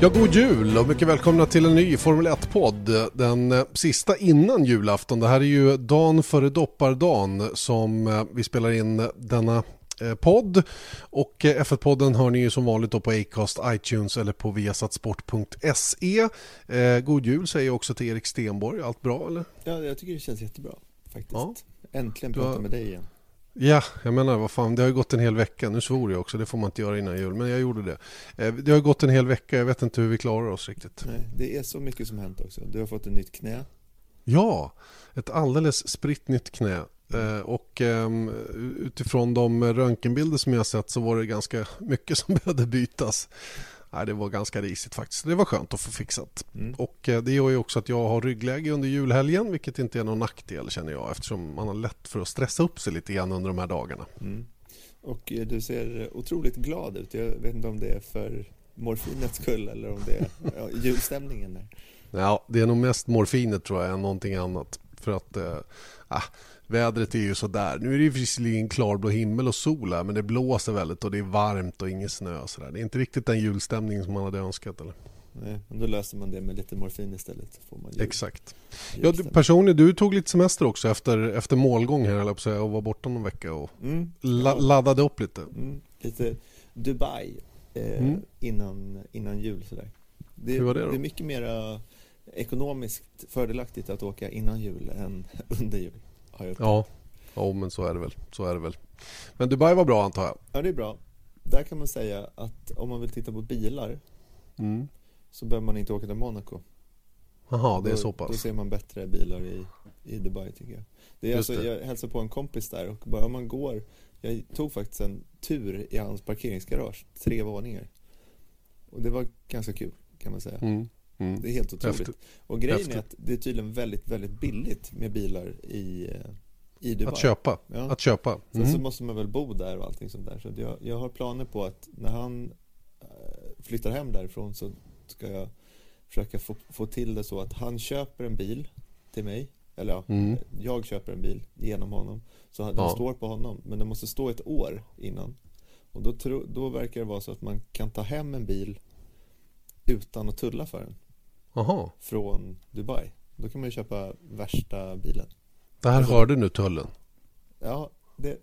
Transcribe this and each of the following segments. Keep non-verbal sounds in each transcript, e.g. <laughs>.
Ja, god jul och mycket välkomna till en ny Formel 1-podd. Den eh, sista innan julafton. Det här är ju dagen före doppardagen som eh, vi spelar in denna eh, podd. Och F1-podden hör ni ju som vanligt då på Acast, iTunes eller på viasatsport.se. God jul säger jag också till Erik Stenborg. Allt bra eller? Ja, jag tycker det känns jättebra faktiskt. Ja. Äntligen prata har... med dig igen. Ja, jag menar vad fan, det har ju gått en hel vecka. Nu svor jag också, det får man inte göra innan jul, men jag gjorde det. Eh, det har gått en hel vecka, jag vet inte hur vi klarar oss riktigt. Nej, det är så mycket som hänt också. Du har fått ett nytt knä. Ja, ett alldeles spritt nytt knä. Eh, och ehm, utifrån de röntgenbilder som jag har sett så var det ganska mycket som <laughs> behövde bytas nej, det var ganska risigt faktiskt. Det var skönt att få fixat. Mm. Och eh, det gör ju också att jag har ryggläge under julhelgen vilket inte är någon nackdel känner jag eftersom man har lätt för att stressa upp sig lite grann under de här dagarna. Mm. Och eh, du ser otroligt glad ut. Jag vet inte om det är för morfinets skull eller om det är ja, julstämningen. Där. Ja, det är nog mest morfinet tror jag än någonting annat. För att äh, Vädret är ju sådär. Nu är det visserligen klarblå himmel och sol här, men det blåser väldigt och det är varmt och ingen snö. Så där. Det är inte riktigt den julstämning som man hade önskat. Eller? Nej, men då löser man det med lite morfin istället. Får man jul. Exakt. Ja, du, personligen, du tog lite semester också efter, efter målgång här, eller säga, och var borta någon vecka och mm. la, laddade upp lite. Mm. Lite Dubai eh, mm. innan, innan jul. Sådär. Det, Hur var det, då? det är mycket mer ekonomiskt fördelaktigt att åka innan jul än <laughs> under jul. Ja, ja men så är det väl. Så är det väl. Men Dubai var bra antar jag? Ja, det är bra. Där kan man säga att om man vill titta på bilar mm. så behöver man inte åka till Monaco. Jaha, det är så pass. Då ser man bättre bilar i, i Dubai tycker jag. Det är alltså, det. Jag hälsar på en kompis där och bara om man går Jag tog faktiskt en tur i hans parkeringsgarage, tre våningar. Och det var ganska kul kan man säga. Mm. Mm. Det är helt otroligt. Efter. Och grejen Efter. är att det är tydligen väldigt, väldigt billigt med bilar i, eh, i Dubai. Att köpa. Ja. Att köpa. Mm. Sen så mm. måste man väl bo där och allting sånt där. Så jag, jag har planer på att när han eh, flyttar hem därifrån så ska jag försöka få, få till det så att han köper en bil till mig. Eller ja, mm. jag köper en bil genom honom. Så den ja. står på honom. Men den måste stå ett år innan. Och då, tro, då verkar det vara så att man kan ta hem en bil utan att tulla för den. Aha. från Dubai. Då kan man ju köpa värsta bilen. Det här hörde nu tullen. Ja, det,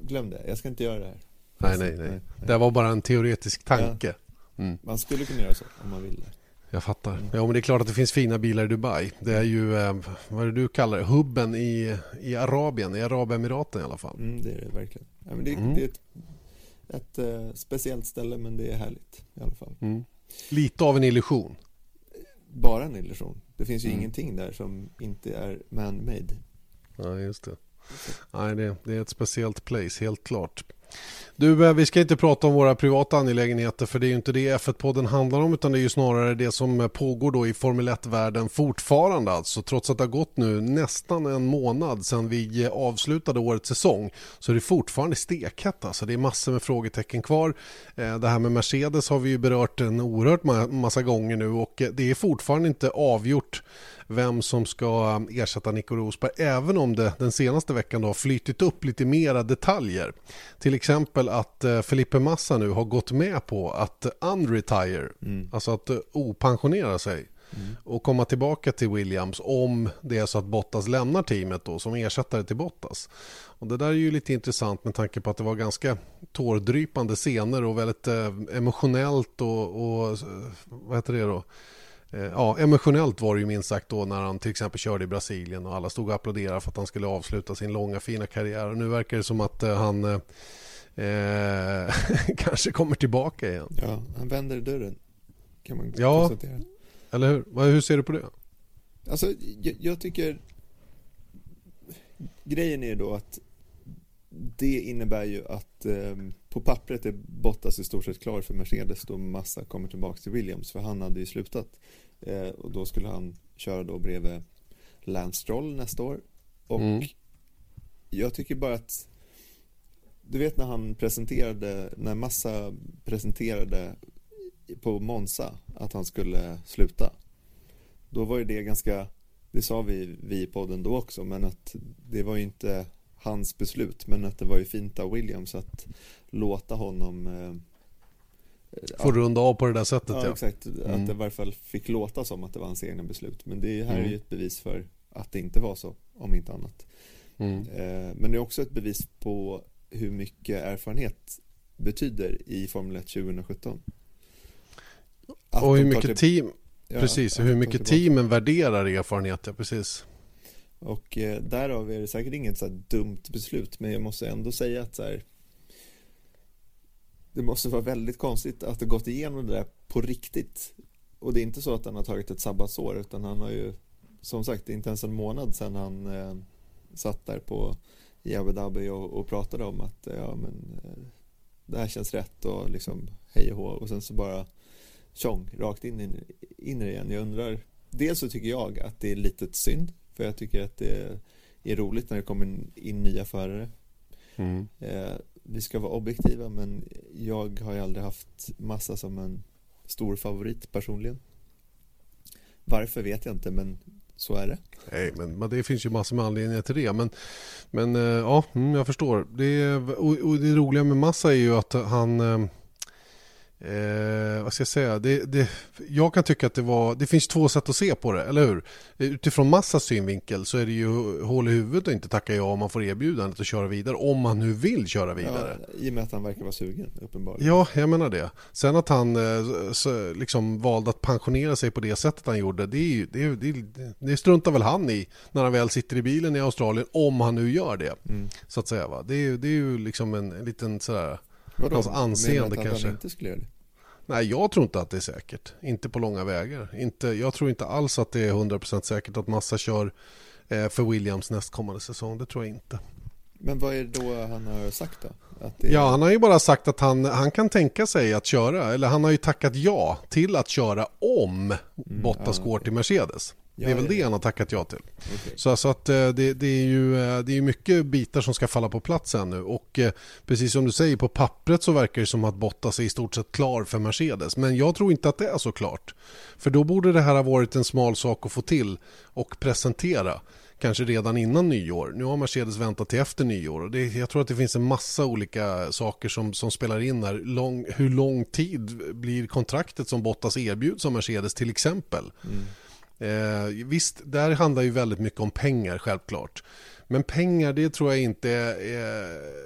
glöm det. Jag ska inte göra det här. Nej, nej, nej. nej. Det var bara en teoretisk tanke. Mm. Man skulle kunna göra så om man vill. Jag fattar. Mm. Ja, men det är klart att det finns fina bilar i Dubai. Det är ju, eh, vad är det du kallar det, hubben i, i Arabien, i Arabemiraten i alla fall. Mm, det är det verkligen. Ja, men det, mm. det är ett, ett uh, speciellt ställe, men det är härligt i alla fall. Mm. Lite av en illusion bara en illusion. Det finns ju mm. ingenting där som inte är man-made. Ja, just det. Nej, det, det är ett speciellt place, helt klart. Du, eh, vi ska inte prata om våra privata angelägenheter för det är ju inte det F1-podden handlar om utan det är ju snarare det som eh, pågår då i Formel 1-världen fortfarande alltså. Trots att det har gått nu nästan en månad sedan vi eh, avslutade årets säsong så är det fortfarande stekhett alltså. Det är massor med frågetecken kvar. Det här med Mercedes har vi ju berört en oerhört massa gånger nu och det är fortfarande inte avgjort vem som ska um, ersätta Nico Rosberg även om det den senaste veckan har flyttit upp lite mera detaljer. Till exempel att uh, Felipe Massa nu har gått med på att unretire, mm. alltså att uh, opensionera sig. Mm. och komma tillbaka till Williams om det är så att Bottas lämnar teamet då som ersättare till Bottas. Och det där är ju lite intressant med tanke på att det var ganska tårdrypande scener och väldigt eh, emotionellt och, och vad heter det då? Eh, ja, emotionellt var det ju minst sagt då när han till exempel körde i Brasilien och alla stod och applåderade för att han skulle avsluta sin långa fina karriär. Och nu verkar det som att eh, han eh, <laughs> kanske kommer tillbaka igen. Ja, han vänder dörren kan man ja, konstatera. eller hur? Hur ser du på det? Alltså, jag, jag tycker grejen är då att det innebär ju att eh, på pappret är Bottas i stort sett klar för Mercedes då Massa kommer tillbaka till Williams för han hade ju slutat eh, och då skulle han köra då bredvid Lance Stroll nästa år och mm. jag tycker bara att du vet när han presenterade, när Massa presenterade på Monza att han skulle sluta. Då var ju det ganska, det sa vi, vi i podden då också, men att det var ju inte hans beslut, men att det var ju fint av Williams att låta honom eh, Få runda av på det där sättet ja. ja. exakt, mm. att det i varje fall fick låta som att det var hans egna beslut. Men det här mm. är ju ett bevis för att det inte var så, om inte annat. Mm. Eh, men det är också ett bevis på hur mycket erfarenhet betyder i Formel 1 2017. Att och hur mycket team, ja, precis, hur mycket teamen värderar erfarenhet, ja precis. Och eh, därav är det säkert inget så dumt beslut, men jag måste ändå säga att så här, det måste vara väldigt konstigt att det gått igenom det där på riktigt. Och det är inte så att han har tagit ett sabbatsår, utan han har ju, som sagt, det är inte ens en månad sedan han eh, satt där på i Abu Dhabi och, och pratade om att eh, ja, men, eh, det här känns rätt och liksom hej och hå och sen så bara tjong, rakt in, in, in igen. Jag undrar, dels så tycker jag att det är lite synd för jag tycker att det är roligt när det kommer in nya förare. Mm. Eh, vi ska vara objektiva men jag har ju aldrig haft massa som en stor favorit personligen. Varför vet jag inte men så är det. Nej, men, men det finns ju massor med anledningar till det. Men, men eh, ja, mm, jag förstår. Det, och, och det roliga med Massa är ju att han eh, vad ska jag säga? Det, det, jag kan tycka att det var... Det finns två sätt att se på det, eller hur? Utifrån massas synvinkel så är det ju hål i huvudet att inte tacka ja om man får erbjudandet att köra vidare. Om man nu vill köra vidare. Ja, I och med att han verkar vara sugen, uppenbarligen. Ja, jag menar det. Sen att han eh, så, liksom valde att pensionera sig på det sättet han gjorde, det, är, det, det, det struntar väl han i när han väl sitter i bilen i Australien, om han nu gör det. Mm. Så att säga. Va? Det, är, det är ju liksom en, en liten sådär Vadå? Hans anseende Menar kanske. Han inte skulle göra det? Nej, jag tror inte att det är säkert. Inte på långa vägar. Inte, jag tror inte alls att det är 100% säkert att Massa kör eh, för Williams nästkommande säsong. Det tror jag inte. Men vad är det då han har sagt då? Är... Ja, han har ju bara sagt att han, han kan tänka sig att köra, eller han har ju tackat ja till att köra om mm, Bottas ja, går till Mercedes. Ja, det är väl det han har tackat ja till. Okay. Så, så att eh, det, det, är ju eh, det är mycket bitar som ska falla på plats ännu. Och eh, precis som du säger, på pappret så verkar det som att Bottas är i stort sett klar för Mercedes. Men jag tror inte att det är så klart. För då borde det här ha varit en smal sak att få till och presentera. Kanske redan innan nyår. Nu har Mercedes väntat till efter nyår. Och det, jag tror att det finns en massa olika saker som, som spelar in här. Lång, hur lång tid blir kontraktet som Bottas erbjuds av Mercedes till exempel? Mm. Eh, visst, där handlar ju väldigt mycket om pengar självklart. Men pengar, det tror jag inte är...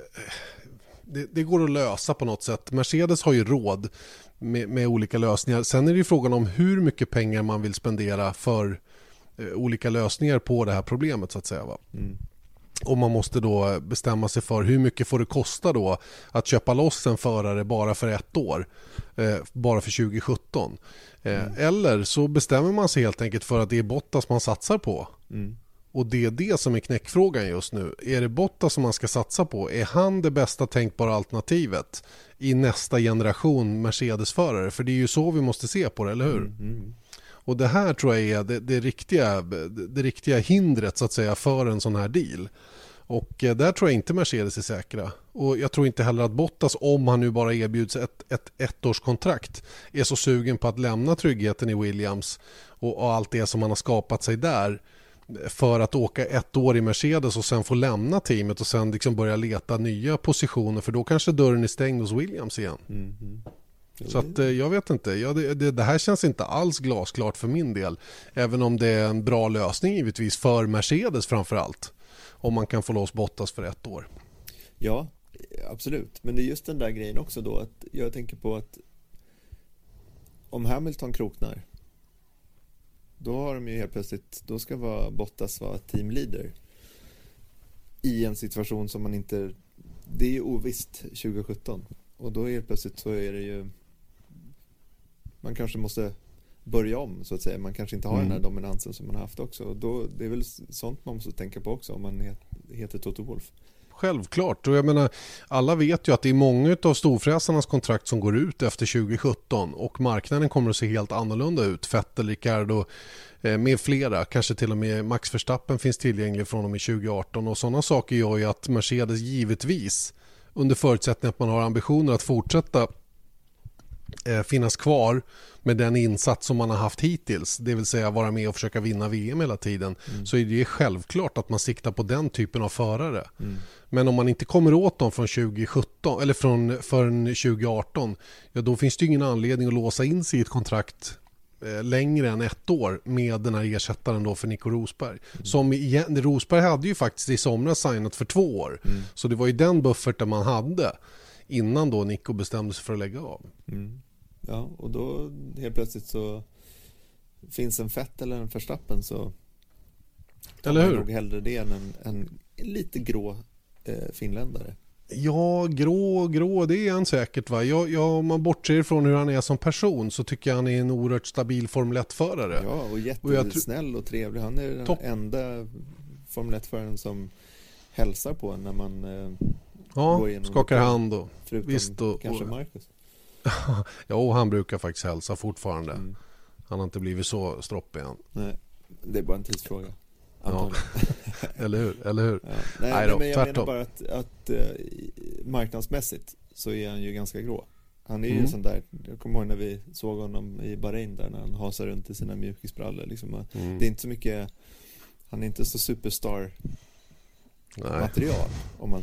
Det, det, går att lösa på något sätt. Mercedes har ju råd med, med, olika lösningar. Sen är det ju frågan om hur mycket pengar man vill spendera för eh, olika lösningar på det här problemet så att säga. Va? Mm. Och man måste då bestämma sig för hur mycket får det kosta då att köpa loss en förare bara för ett år. Eh, bara för 2017. Eh, mm. Eller så bestämmer man sig helt enkelt för att det är Bottas man satsar på. Mm. Och det är det som är knäckfrågan just nu. Är det Bottas som man ska satsa på? Är han det bästa tänkbara alternativet i nästa generation Mercedes-förare? För det är ju så vi måste se på det, eller hur? Mm. mm. Och det här tror jag är det, det, riktiga, det, det riktiga hindret så att säga för en sån här deal. Och eh, där tror jag inte Mercedes är säkra. Och jag tror inte heller att Bottas, om han nu bara erbjuds ett, ett ettårskontrakt, är så sugen på att lämna tryggheten i Williams och, och allt det som han har skapat sig där för att åka ett år i Mercedes och sen få lämna teamet och sen liksom börja leta nya positioner för då kanske dörren är stängd hos Williams igen. Mm. Så att, eh, jag vet inte, ja, det, det, det, här känns inte alls glasklart för min del. Även om det är en bra lösning givetvis för Mercedes framför allt. Om man kan få loss Bottas för ett år. Ja, absolut. Men det är just den där grejen också då att jag tänker på att om Hamilton kroknar då har de ju helt plötsligt, då ska vara Bottas vara teamleader i en situation som man inte, det är ju ovisst 2017 och då helt plötsligt så är det ju man kanske måste börja om så att säga. Man kanske inte har mm. den här mm. dominansen som man har haft också. Och då, det är väl sånt man måste tänka på också om man heter Toto Wolf. självklart. Och jag menar, alla vet ju att det är många av storfräsarnas kontrakt som går ut efter 2017 och marknaden kommer att se helt annorlunda ut. Fettel, Ricardo eh, med flera, kanske till och med Max Verstappen finns tillgänglig från och med 2018 och sådana saker gör ju att Mercedes givetvis under förutsättning att man har ambitioner att fortsätta eh, finnas kvar med den insats som man har haft hittills, det vill säga vara med och försöka vinna VM hela tiden, mm. så är det självklart att man siktar på den typen av förare. Mm. Men om man inte kommer åt dem från 2017 eller från förrän 2018, ja då finns det ingen anledning att låsa in sig i ett kontrakt eh, längre än ett år med den här ersättaren då för Nico Rosberg. Mm. Som igen, Rosberg hade ju faktiskt i somras signat för två år. Mm. Så det var ju den bufferten man hade innan då Nico bestämde sig för att lägga av. Mm. Ja, och då helt plötsligt så finns en fett eller en förstappen så eller hur? nog hellre det än en, en lite grå eh, finländare. Ja, grå, grå det är han säkert. Va? Jag, jag, om man bortser ifrån hur han är som person så tycker jag han är en oerhört stabil Formel 1-förare. Ja, och jättesnäll och, och trevlig. Han är den Top. enda Formel 1-föraren som hälsar på när man eh, ja, går igenom skakar hand och förutom visst och, kanske Marcus. <laughs> ja, han brukar faktiskt hälsa fortfarande. Mm. Han har inte blivit så stroppig än. Nej, det är bara en tidsfråga. Ja. <laughs> eller hur? Eller hur? Ja. Nej, nej, då, men jag tvärtom. menar bara att, att uh, marknadsmässigt så är han ju ganska grå. Han är mm. ju sån där, jag kommer ihåg när vi såg honom i Bahrain där när han hasar runt i sina mjukisbrallor. Liksom. Mm. Det är inte så mycket, han är inte så superstar material om man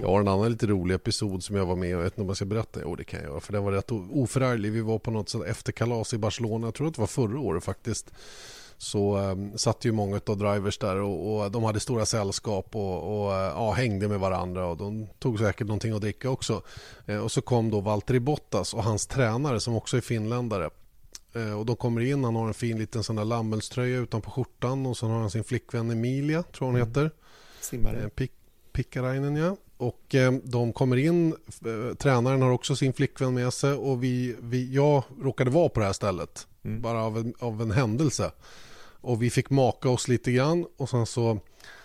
Jag har en annan lite rolig episod som jag var med och jag vet inte om jag ska berätta. Jo, det kan jag göra. För den var rätt oförarglig. Vi var på något sånt efterkalas i Barcelona. Jag tror att det var förra året faktiskt. Så um, satt ju många av drivers där och, och de hade stora sällskap och, och uh, ja, hängde med varandra och de tog säkert någonting att dricka också. Uh, och så kom då Valtteri Bottas och hans tränare som också är finländare. Uh, och de kommer in, han har en fin liten sån där lammelströja utanpå skjortan och så har han sin flickvän Emilia, tror hon mm. heter. Simmare. Pikkarainen ja. Och eh, de kommer in, eh, tränaren har också sin flickvän med sig och vi, vi, jag råkade vara på det här stället. Mm. Bara av en, av en händelse. Och vi fick maka oss lite grann och sen så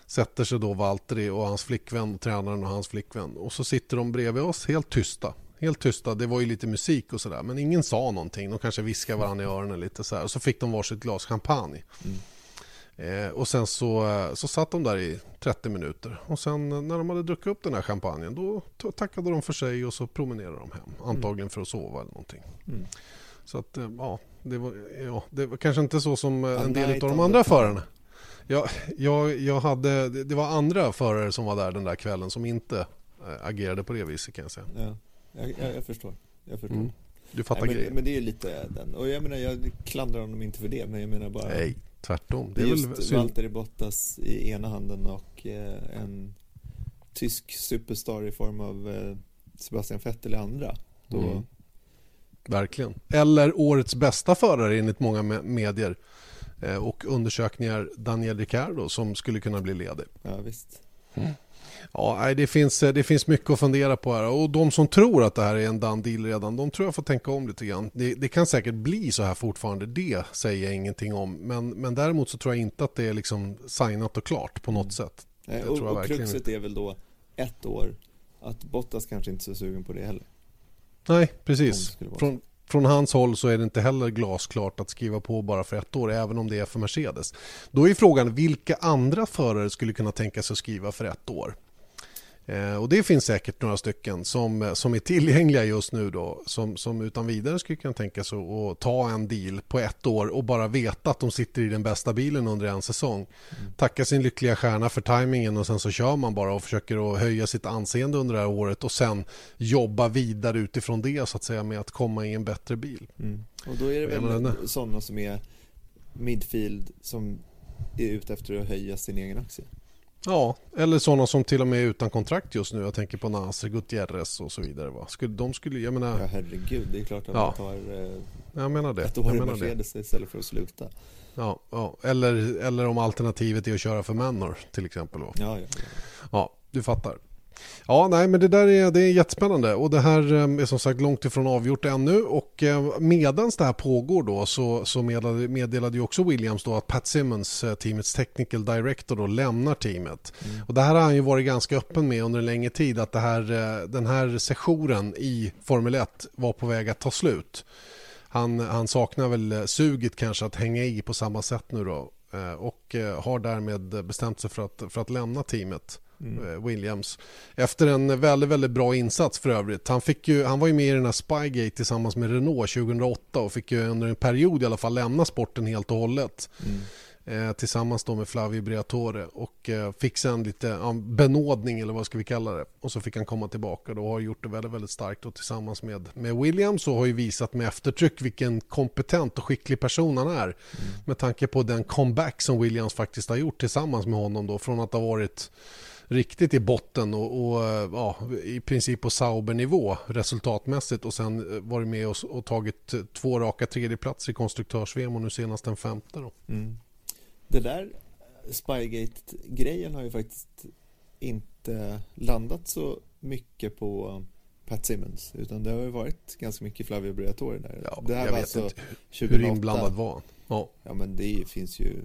sätter sig då Valtteri och hans flickvän, tränaren och hans flickvän. Och så sitter de bredvid oss helt tysta. Helt tysta, det var ju lite musik och sådär men ingen sa någonting. De kanske viskade varandra i öronen lite så här. Och så fick de varsitt glas champagne. Mm. Eh, och sen så, eh, så satt de där i 30 minuter och sen eh, när de hade druckit upp den här champagnen då tackade de för sig och så promenerade de hem. Antagligen mm. för att sova eller någonting. Mm. Så att eh, ja det, var, ja, det var kanske inte så som en del av de andra förarna. Jag, jag, jag hade, det var andra förare som var där den där kvällen som inte agerade på det viset kan jag säga. Ja, jag, jag, jag förstår. Jag förstår. Mm. Du fattar Nej, men, men det är lite den. Och jag menar, jag klandrar honom inte för det, men jag menar bara... Nej. Tvärtom. Det är just Valtteri Bottas i ena handen och eh, en tysk superstar i form av eh, Sebastian Vettel i andra. Då... Mm. Verkligen. Eller årets bästa förare enligt många medier eh, och undersökningar Daniel Ricciardo som skulle kunna bli ledig. Ja, visst. Mm. Ja, det finns, eh, det finns mycket att fundera på här och de som tror att det här är en done deal redan, de tror jag får tänka om lite grann. Det, det, kan säkert bli så här fortfarande, det säger jag ingenting om. Men, men däremot så tror jag inte att det är liksom signat och klart på något mm. sätt. Nej, och, och kruxet är väl då ett år, att Bottas kanske inte är så sugen på det heller. Nej, precis. Från, från hans håll så är det inte heller glasklart att skriva på bara för ett år, även om det är för Mercedes. Då är frågan vilka andra förare skulle kunna tänka sig att skriva för ett år? Eh, och det finns säkert några stycken som, som är tillgängliga just nu då som, som utan vidare skulle kunna tänka sig att ta en deal på ett år och bara veta att de sitter i den bästa bilen under en säsong. Mm. Tacka sin lyckliga stjärna för tajmingen och sen så kör man bara och försöker att höja sitt anseende under det här året och sen jobba vidare utifrån det så att säga med att komma i en bättre bil. Mm. Och då är det väl sådana som är midfield som är ute efter att höja sin egen aktie? Ja, eller sådana som till och med är utan kontrakt just nu. Jag tänker på Nasser, Gutierrez och så vidare. Va? Skulle, de skulle, jag menar... Ja, herregud. Det är klart att ja. man tar eh, jag menar det. ett år i Mercedes istället för att sluta. Ja, ja. Eller, eller om alternativet är att köra för Manor till exempel. Va? Ja, ja, ja. ja, du fattar. Ja, nej, men det där är, det är jättespännande och det här eh, är som sagt långt ifrån avgjort ännu och eh, medans det här pågår då så, så meddelade, meddelade ju också Williams då att Pat Simmons, eh, teamets technical director då, lämnar teamet. Mm. Och det här har han ju varit ganska öppen med under en längre tid att det här, den här sessionen i Formel 1 var på väg att ta slut. Han, han saknar väl suget kanske att hänga i på samma sätt nu då och har därmed bestämt sig för att, för att lämna teamet. Mm. Eh, Williams. Efter en väldigt, väldigt bra insats för övrigt. Han, fick ju, han var ju med i den här Spygate tillsammans med Renault 2008 och fick ju under en period i alla fall lämna sporten helt och hållet. Mm. Eh, tillsammans då med Flavio Briatore och eh, fick sen lite ja, benådning eller vad ska vi kalla det. Och så fick han komma tillbaka och har gjort det väldigt, väldigt starkt och tillsammans med, med Williams och har ju visat med eftertryck vilken kompetent och skicklig person han är. Mm. Med tanke på den comeback som Williams faktiskt har gjort tillsammans med honom då från att ha varit riktigt i botten och, och ja, i princip på Sauber-nivå resultatmässigt och sen eh, varit med och, och tagit två raka tredjeplatser i konstruktörs-VM och nu senast den femte. Då. Mm. Det där eh, Spygate-grejen har ju faktiskt inte landat så mycket på Pat Simmons utan det har ju varit ganska mycket Flavio Briatore där. Ja, det här jag var vet alltså inte hur inblandad var Ja. ja men det finns ju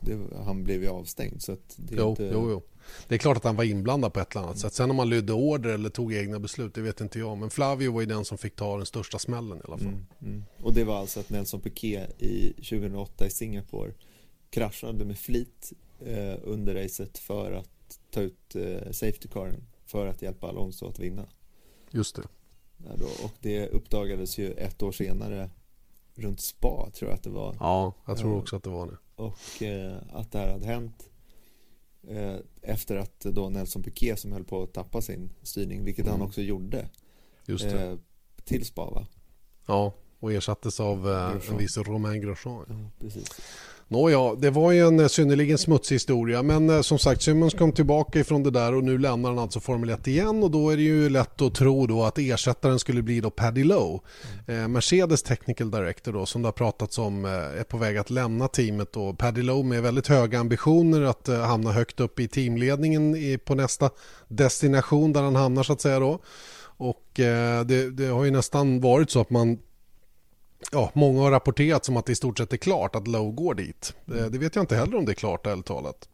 det, han blev ju avstängd så att det jo, inte... jo, jo. Det är klart att han var inblandad på ett eller annat sätt. Sen om han lydde order eller tog egna beslut, det vet inte jag. Men Flavio var ju den som fick ta den största smällen i alla fall. Mm, mm. Och det var alltså att Nelson Piquet i 2008 i Singapore kraschade med flit eh, under racet för att ta ut eh, safety caren för att hjälpa Alonso att vinna. Just det. Ja, då, och det uppdagades ju ett år senare runt Spa tror jag att det var. Ja, jag tror också att det var det. Och eh, att det här hade hänt efter att då Nelson Piquet som höll på att tappa sin styrning, vilket mm. han också gjorde. Just det. Eh, till Spa va? Ja, och ersattes av eh, en viss Romain Grosjean. Ja, precis. Nåja, det var ju en synnerligen smutsig historia men som sagt Simmons kom tillbaka ifrån det där och nu lämnar han alltså Formel 1 igen och då är det ju lätt att tro då att ersättaren skulle bli då Paddy Lowe. Mm. Mercedes Technical Director då som det har pratats om är på väg att lämna teamet och Paddy Lowe med väldigt höga ambitioner att hamna högt upp i teamledningen på nästa destination där han hamnar så att säga då. Och det, det har ju nästan varit så att man ja, många har rapporterat som att det i stort sett är klart att Lowe går dit. Mm. Det vet jag inte heller om det är klart ärligt talat.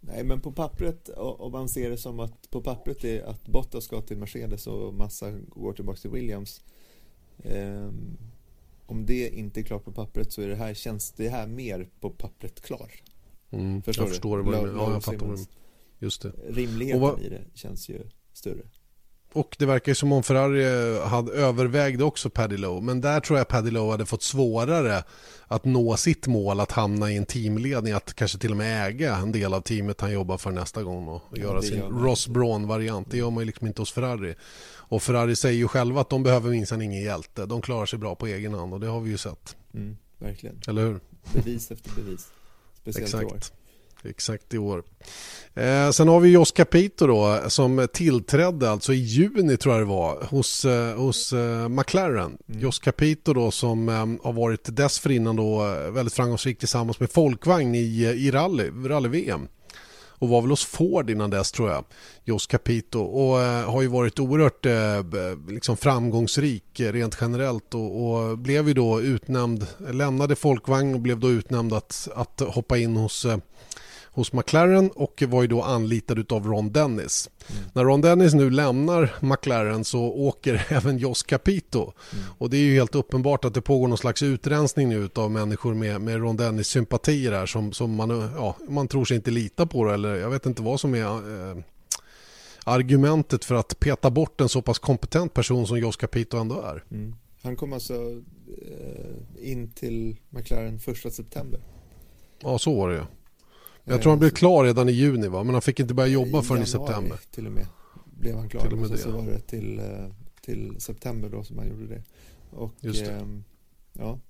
Nej, men på pappret, om man ser det som att på pappret är att Bottas ska till Mercedes och Massa går tillbaka till Williams. Eh, om det inte är klart på pappret så är det här, känns det här mer på pappret klar. Mm, förstår jag förstår det. Ja, jag fattar vad Just det. Rimligheten vad... i det känns ju större. Och det verkar som om Ferrari hade övervägde också Paddy Lowe. Men där tror jag Paddy Lowe hade fått svårare att nå sitt mål att hamna i en teamledning. Att kanske till och med äga en del av teamet han jobbar för nästa gång och ja, göra sin Ross Braun-variant. Det gör man ju liksom inte hos Ferrari. Och Ferrari säger ju själva att de behöver minsann ingen hjälte. De klarar sig bra på egen hand och det har vi ju sett. Mm, verkligen. Eller hur? Bevis efter bevis. Speciellt Exakt. år. Exakt i år. Eh, sen har vi Jos Capito då som tillträdde alltså i juni tror jag det var hos, eh, hos eh, McLaren. Mm. Jos Capito då som eh, har varit dessförinnan då eh, väldigt framgångsrik tillsammans med folkvagn i, i rally, rally-VM och var väl hos Ford innan dess tror jag, Jos Capito och eh, har ju varit oerhört eh, liksom framgångsrik eh, rent generellt och, och, blev ju då utnämnd, lämnade folkvagn och blev då utnämnd att, att hoppa in hos eh, hos McLaren och var ju då anlitad av Ron Dennis. Mm. När Ron Dennis nu lämnar McLaren så åker <laughs> även Jos Capito. Mm. Och det är ju helt uppenbart att det pågår någon slags utrensning nu av människor med, med Ron Dennis sympatier här som, som man, ja, man tror sig inte lita på det eller jag vet inte vad som är eh, argumentet för att peta bort en så pass kompetent person som Jos Capito ändå är. Mm. Han kom alltså eh, in till McLaren första september. Ja, så var det ju. Jag tror han blev klar redan i juni va? Men han fick inte börja jobba förrän i september. till och med blev han klar. Till och med och det, så ja. var det till, eh, till september då som han gjorde det. Och, Just det. ehm, ja,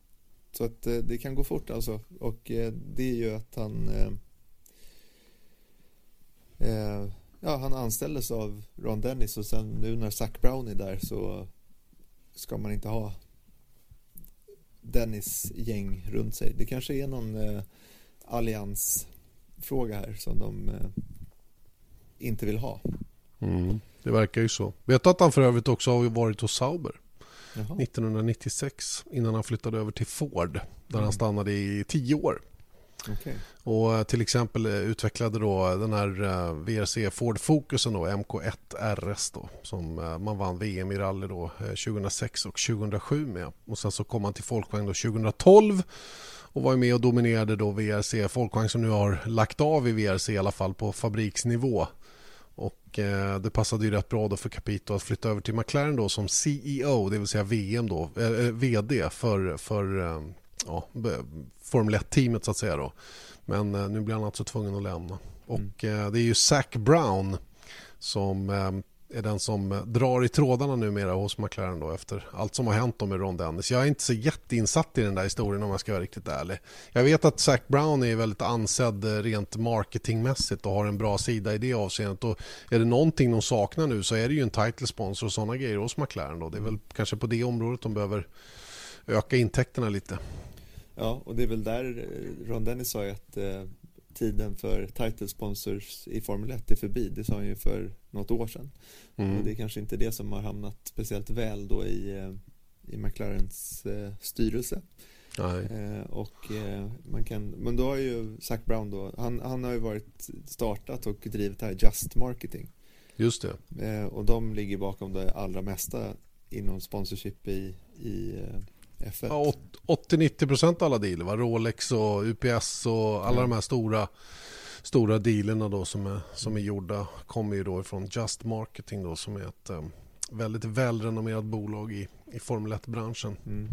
så att eh, det kan gå fort alltså. Och eh, det är ju att han eh, eh, Ja, han anställdes av Ron Dennis och sen nu när Zac Brown är där så ska man inte ha Dennis gäng runt sig. Det kanske är någon eh, alliansfråga här som de eh, inte vill ha. Mm. Det verkar ju så. Vet du att han för övrigt också har varit hos Sauber Jaha. 1996 innan han flyttade över till Ford där Mm. han stannade i tio år. Okej. Och eh, till exempel eh, utvecklade då den här VRC Ford Focusen då, MK1 RS då, som man vann VM i rally då eh, 2006 och 2007 med. Och sen så kom han till folkvagn då 2012 och var med och dominerade då VRC folkvagn som nu har lagt av i VRC i alla fall på fabriksnivå. Och eh, det passade ju rätt bra då för Capito att flytta över till McLaren då som CEO, det vill säga VM då, eh, eh, VD för, för eh, ja, Formel 1-teamet så att säga då. Men eh, nu blir han alltså tvungen att lämna. Och eh, det är ju Zac Brown som är den som eh, drar i trådarna numera hos McLaren då efter allt som har hänt med Ron Dennis. Jag är inte så jätteinsatt i den där historien om jag ska vara riktigt ärlig. Jag vet att Zac Brown är väldigt ansedd eh, rent marketingmässigt och har en bra sida i det avseendet. Och är det någonting de saknar nu så är det ju en title sponsor och sådana grejer hos McLaren. Då. Det är väl kanske på det området de behöver öka intäkterna lite. Ja, och det är väl där eh, Ron Dennis sa ju att tiden för title sponsors i Formel 1 är förbi. Det sa han ju för något år sedan. Mm. Och det är kanske inte det som har hamnat speciellt väl då i, eh, i McLarens eh, styrelse. Eh, och eh, man kan, men då har ju Zac Brown då, han, han har ju varit startat och drivit det här Just Marketing. Just det. Eh, och de ligger bakom det allra mesta inom sponsorship i, i eh, F1. Ja, åt- 80-90% av alla dealer, va? Rolex och UPS och alla Ja. de här stora, stora dealerna då som är, som är gjorda kommer ju då ifrån Just Marketing då som är ett eh, väldigt välrenommerat bolag i, i Formel 1-branschen. Mm.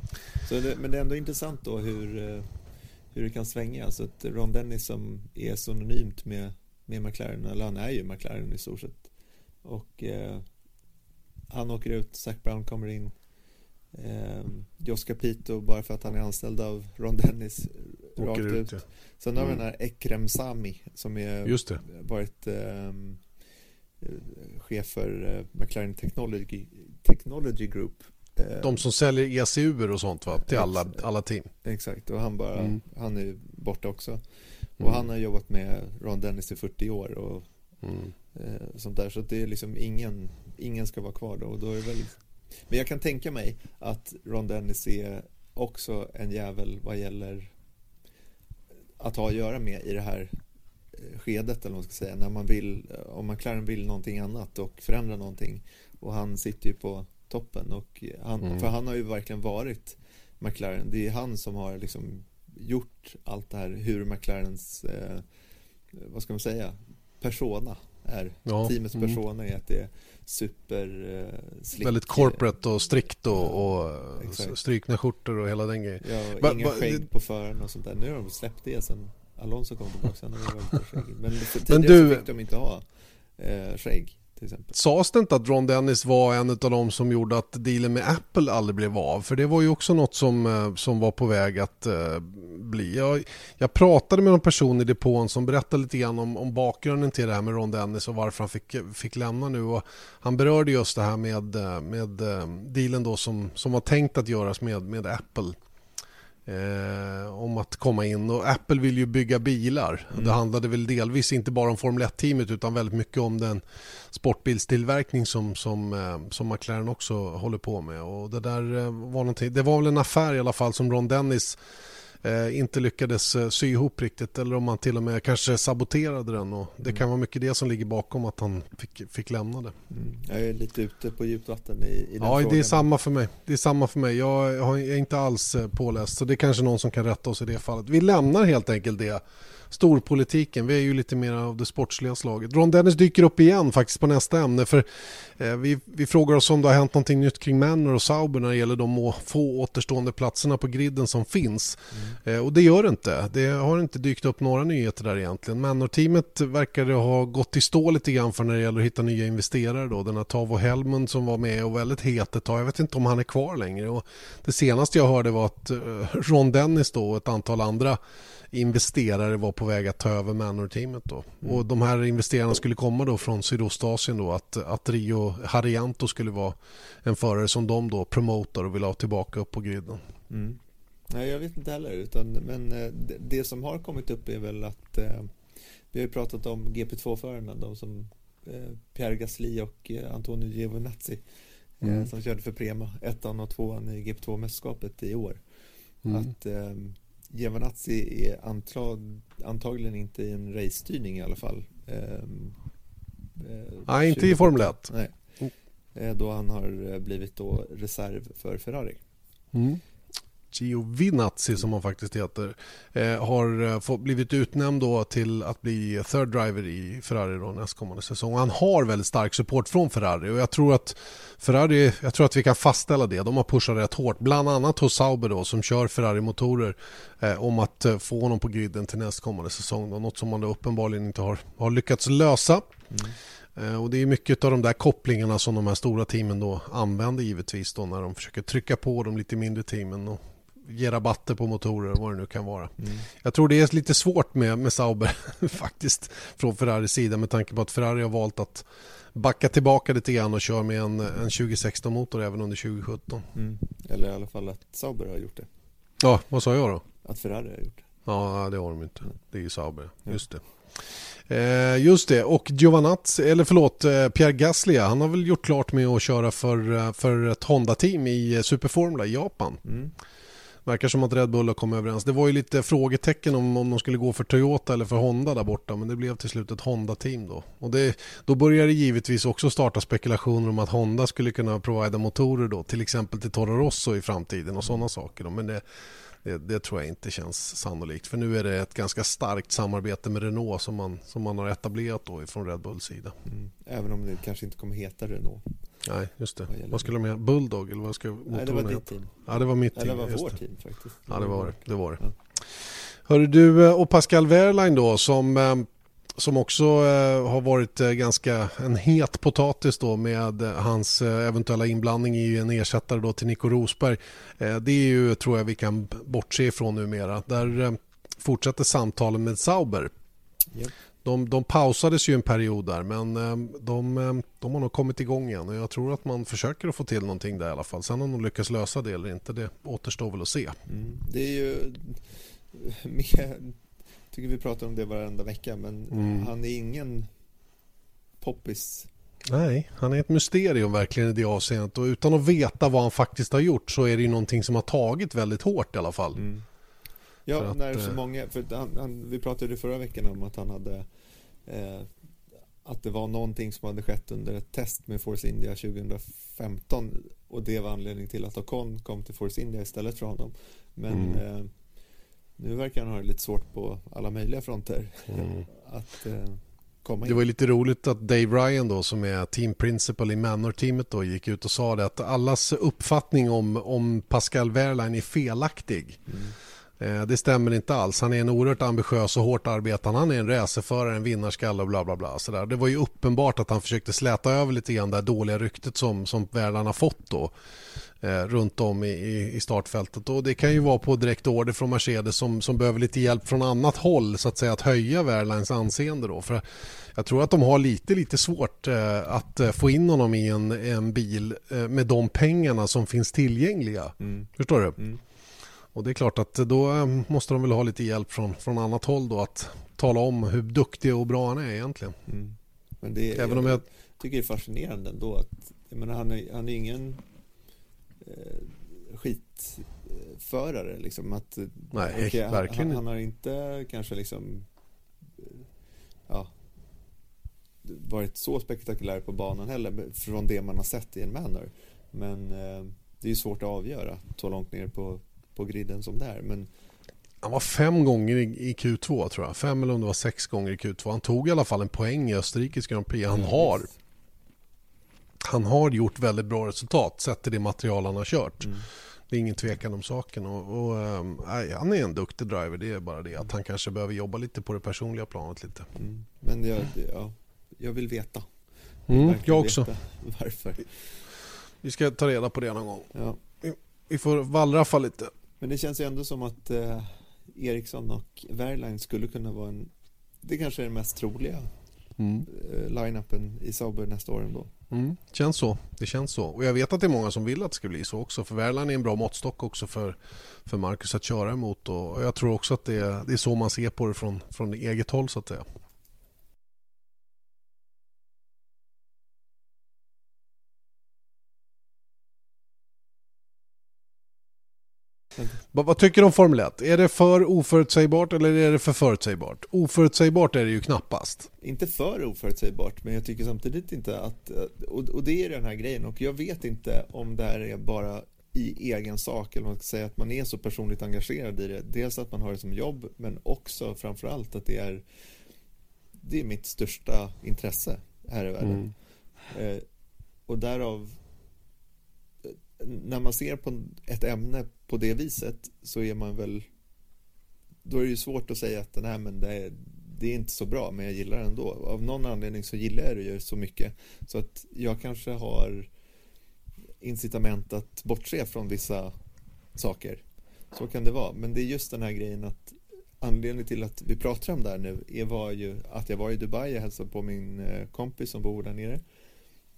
Så det, men det är ändå intressant då hur, eh, hur det kan svänga. Så att Ron Dennis som är synonymt med, med McLaren, eller han är ju McLaren i stort sett. Och eh, han åker ut, Zac Brown kommer in. Eh, Jos Capito bara för att han är anställd av Ron Dennis rakt Åker ut. ut, ja. Sen har vi Mm. den här Ekrem Sami som är Just det. varit ehm, eh, chef för eh, McLaren Technology, Technology Group. Eh, De som säljer ECU och sånt va? till alla, alla team. Exakt, och han bara, Mm. han är borta också. Och Mm. han har jobbat med Ron Dennis i 40 år och Mm. eh, sånt där. Så det är liksom ingen, ingen ska vara kvar då. Och då är det väl... Men jag kan tänka mig att Ron Dennis är också en jävel vad gäller att ha att göra med i det här eh, skedet eller vad man ska säga. När man vill, om McLaren vill någonting annat och förändra någonting. Och han sitter ju på toppen. Och han, Mm. För han har ju verkligen varit McLaren. Det är han som har liksom gjort allt det här. Hur McLarens, eh, vad ska man säga, persona är. Ja, Teamets mm. persona är att det är super eh. Väldigt corporate och strikt och, och strykna skjortor och hela den grejen. Ja, och inga skägg på föraren och sånt där. Nu har de släppt det sen Alonso kom tillbaka. Sen har. <laughs> Men Men tidigare du- fick de inte ha eh, skägg till exempel. Sades det inte att Ron Dennis var en av de som gjorde att dealen med Apple aldrig blev av? För det var ju också något som, eh, som var på väg att uh, bli. Jag, jag pratade med någon person i depån som berättade lite grann om, om bakgrunden till det här med Ron Dennis och varför han fick, fick lämna nu. Och han berörde just det här med, eh, med uh, dealen då som, som var tänkt att göras med, med Apple. Eh, om att komma in och Apple vill ju bygga bilar. Mm. Det handlade väl delvis inte bara om Formel 1-teamet utan väldigt mycket om den sportbilstillverkning som, som, eh, som McLaren också håller på med. Och det, där eh, var någonting, det var väl en affär i alla fall som Ron Dennis eh, inte lyckades eh, sy ihop riktigt eller om han till och med kanske saboterade den. Och det kan vara mycket det som ligger bakom att han fick, fick lämna det. Mm. Jag är lite ute på djupt vatten i, i den Ja, frågan. det är samma för mig. Det är samma för mig. Jag jag är inte alls eh, påläst så det är kanske någon som kan rätta oss i det fallet. Vi lämnar helt enkelt det storpolitiken. Vi är ju lite mer av det sportsliga slaget. Ron Dennis dyker upp igen faktiskt på nästa ämne. För eh, vi, vi frågar oss om det har hänt någonting nytt kring Manor och Sauber när det gäller de få återstående platserna på griden som finns. Mm. Eh, och det gör det inte. Det har inte dykt upp några nyheter där egentligen. Manor-teamet verkar ha gått i stå lite grann för när det gäller att hitta nya investerare. Då. Den här Tavo Helmund som var med och väldigt het ett tag. Jag vet inte om han är kvar längre. Och det senaste jag hörde var att eh, Ron Dennis då och ett antal andra investerare var på väg att ta över Manor-teamet. Då. Mm. Och de här investerarna skulle komma då från Sydostasien då att, att Rio Harianto skulle vara en förare som de då promotar och vill ha tillbaka upp på griden. Mm. Nej, jag vet inte heller. Utan, men eh, det, det, som har kommit upp är väl att eh, vi har pratat om GP2-förarna, de som eh, Pierre Gasly och eh, Antonio Giovinazzi mm. som körde för Prema, ettan och tvåan i GP2-mästerskapet i år. Mm. Att eh, Giovinazzi är antag, antagligen inte i en race-styrning i alla fall. Eh, Nej, inte i Formel 1. Nej. Mm. Då han har blivit då reserv för Ferrari. Mm. Giovinazzi som han faktiskt heter eh, har eh, fått, blivit utnämnd då till att bli third driver i Ferrari då nästkommande säsong. Han har väldigt stark support från Ferrari och jag tror att Ferrari, jag tror att vi kan fastställa det. De har pushat rätt hårt, bland annat hos Sauber då som kör Ferrari-motorer eh, om att eh, få honom på griden till nästkommande säsong. Då, något som man då uppenbarligen inte har, har lyckats lösa. Mm. Och Det är mycket av de där kopplingarna som de här stora teamen då använder givetvis då när de försöker trycka på de lite mindre teamen och ge rabatter på motorer och vad det nu kan vara. Mm. Jag tror det är lite svårt med, med Sauber <laughs> faktiskt från Ferraris sida med tanke på att Ferrari har valt att backa tillbaka lite grann och köra med en, en 2016-motor även under 2017. Mm. Eller i alla fall att Sauber har gjort det. Ja, vad sa jag då? Att Ferrari har gjort det. Ja, det har de inte. Det är ju Sauber, just det. Eh, just det, och Giovanazzi, eller förlåt, eh, Pierre Gasly, han har väl gjort klart med att köra för, eh, för ett Honda-team i Superformula i Japan. Mm verkar som att Red Bull har kommit överens. Det var ju lite frågetecken om, om de skulle gå för Toyota eller för Honda där borta men det blev till slut ett Honda-team då. Och det, då börjar det givetvis också starta spekulationer om att Honda skulle kunna provida motorer då till exempel till Toro Rosso i framtiden och sådana saker. Då. Men det, det, det, tror jag inte känns sannolikt. För nu är det ett ganska starkt samarbete med Renault som man, som man har etablerat då från Red Bulls sida. Mm. Även om det kanske inte kommer heta Renault. Nej, just det. Vad, vad skulle de heta? Bulldog eller vad ska Nej, det var ditt team. Ja, det var mitt team. Eller det var vårt team faktiskt. Ja, det var det. det, var det. Ja. Hörru du, eh, och Pascal Wehrlein då som eh, som också eh, har varit ganska en het potatis då med hans eventuella inblandning i en ersättare då till Nico Rosberg. Det är ju, tror jag vi kan bortse ifrån numera. Där fortsätter samtalen med Sauber. Yep de, de pausades ju en period där men eh, de, eh, de har nog kommit igång igen och jag tror att man försöker att få till någonting där i alla fall. Sen om de lyckas lösa det eller inte, det återstår väl att se. Mm. Det är ju <laughs> mer, tycker vi pratar om det varenda vecka men mm. han är ingen poppis Nej, han är ett mysterium verkligen i det avseendet och utan att veta vad han faktiskt har gjort så är det ju någonting som har tagit väldigt hårt i alla fall. Mm. Ja, för när så eh, många, för han, han, vi pratade förra veckan om att han hade eh, att det var någonting som hade skett under ett test med Force India 2015 och det var anledning till att Ocon kom till Force India istället för honom. Men mm. eh, nu verkar han ha det lite svårt på alla möjliga fronter mm. att eh, komma in. Det var lite roligt att Dave Ryan då som är team principal i Manor-teamet då gick ut och sa det att allas uppfattning om, om Pascal Wehrlein är felaktig. Mm. Eh, det stämmer inte alls. Han är en oerhört ambitiös och hårt arbetande. Han är en racerförare, en vinnarskalle och bla bla bla. Så där. Det var ju uppenbart att han försökte släta över lite grann det dåliga ryktet som, som världen har fått då. Eh, runt om i, i startfältet. Och det kan ju vara på direkt order från Mercedes som, som behöver lite hjälp från annat håll så att säga att höja Wehrleins anseende då. För jag tror att de har lite, lite svårt eh, att eh, få in honom i en, en bil eh, med de pengarna som finns tillgängliga. Mm. Förstår du? Mm. Och det är klart att då eh, måste de väl ha lite hjälp från, från annat håll då att tala om hur duktig och bra han är egentligen. Mm. Men det, Även om jag, tycker det är fascinerande ändå att jag menar, han, är, han är ingen eh, skitförare liksom. Att, Nej, okay, verkligen han, han, har inte kanske liksom ja, varit så spektakulär på banan heller från det man har sett i en manner. Men eh, det är svårt att avgöra så långt ner på på griden som det är. Men han var fem gånger i, Q2 tror jag. Fem eller om det var sex gånger i Q2. Han tog i alla fall en poäng i Österrikes Grand Prix. Han har, han har gjort väldigt bra resultat sett till det material han har kört. Mm. Det är ingen tvekan om saken. Och, och ähm, han är en duktig driver. Det är bara det att han kanske behöver jobba lite på det personliga planet lite. Mm. Men jag, ja, jag vill veta. Mm, jag också. Varför? Vi ska ta reda på det någon gång. Ja. Vi, vi får wallraffa lite. Men det känns ju ändå som att eh, Ericsson och Wehrlein skulle kunna vara en Det kanske är den mest troliga mm. Eh, line-upen i Sauber nästa år ändå. Mm, känns så. Det känns så. Och jag vet att det är många som vill att det ska bli så också. För Wehrlein är en bra måttstock också för, för Marcus att köra emot. Och jag tror också att det är, det är så man ser på det från, från eget håll så att säga. Vad, tycker du om Formel 1? Är det för oförutsägbart eller är det för förutsägbart? Oförutsägbart är det ju knappast. Inte för oförutsägbart, men jag tycker samtidigt inte att... Och, och det är den här grejen och jag vet inte om det här är bara i egen sak eller man ska säga att man är så personligt engagerad i det. Dels att man har det som jobb men också framförallt att det är det är mitt största intresse här i världen. Mm. Eh, och därav när man ser på ett ämne på det viset så är man väl då är det ju svårt att säga att nej men det är, det är inte så bra men jag gillar det ändå. Av någon anledning så gillar jag det ju så mycket så att jag kanske har incitament att bortse från vissa saker. Så kan det vara. Men det är just den här grejen att anledningen till att vi pratar om det här nu är var ju att jag var i Dubai och hälsade på min eh, kompis som bor där nere.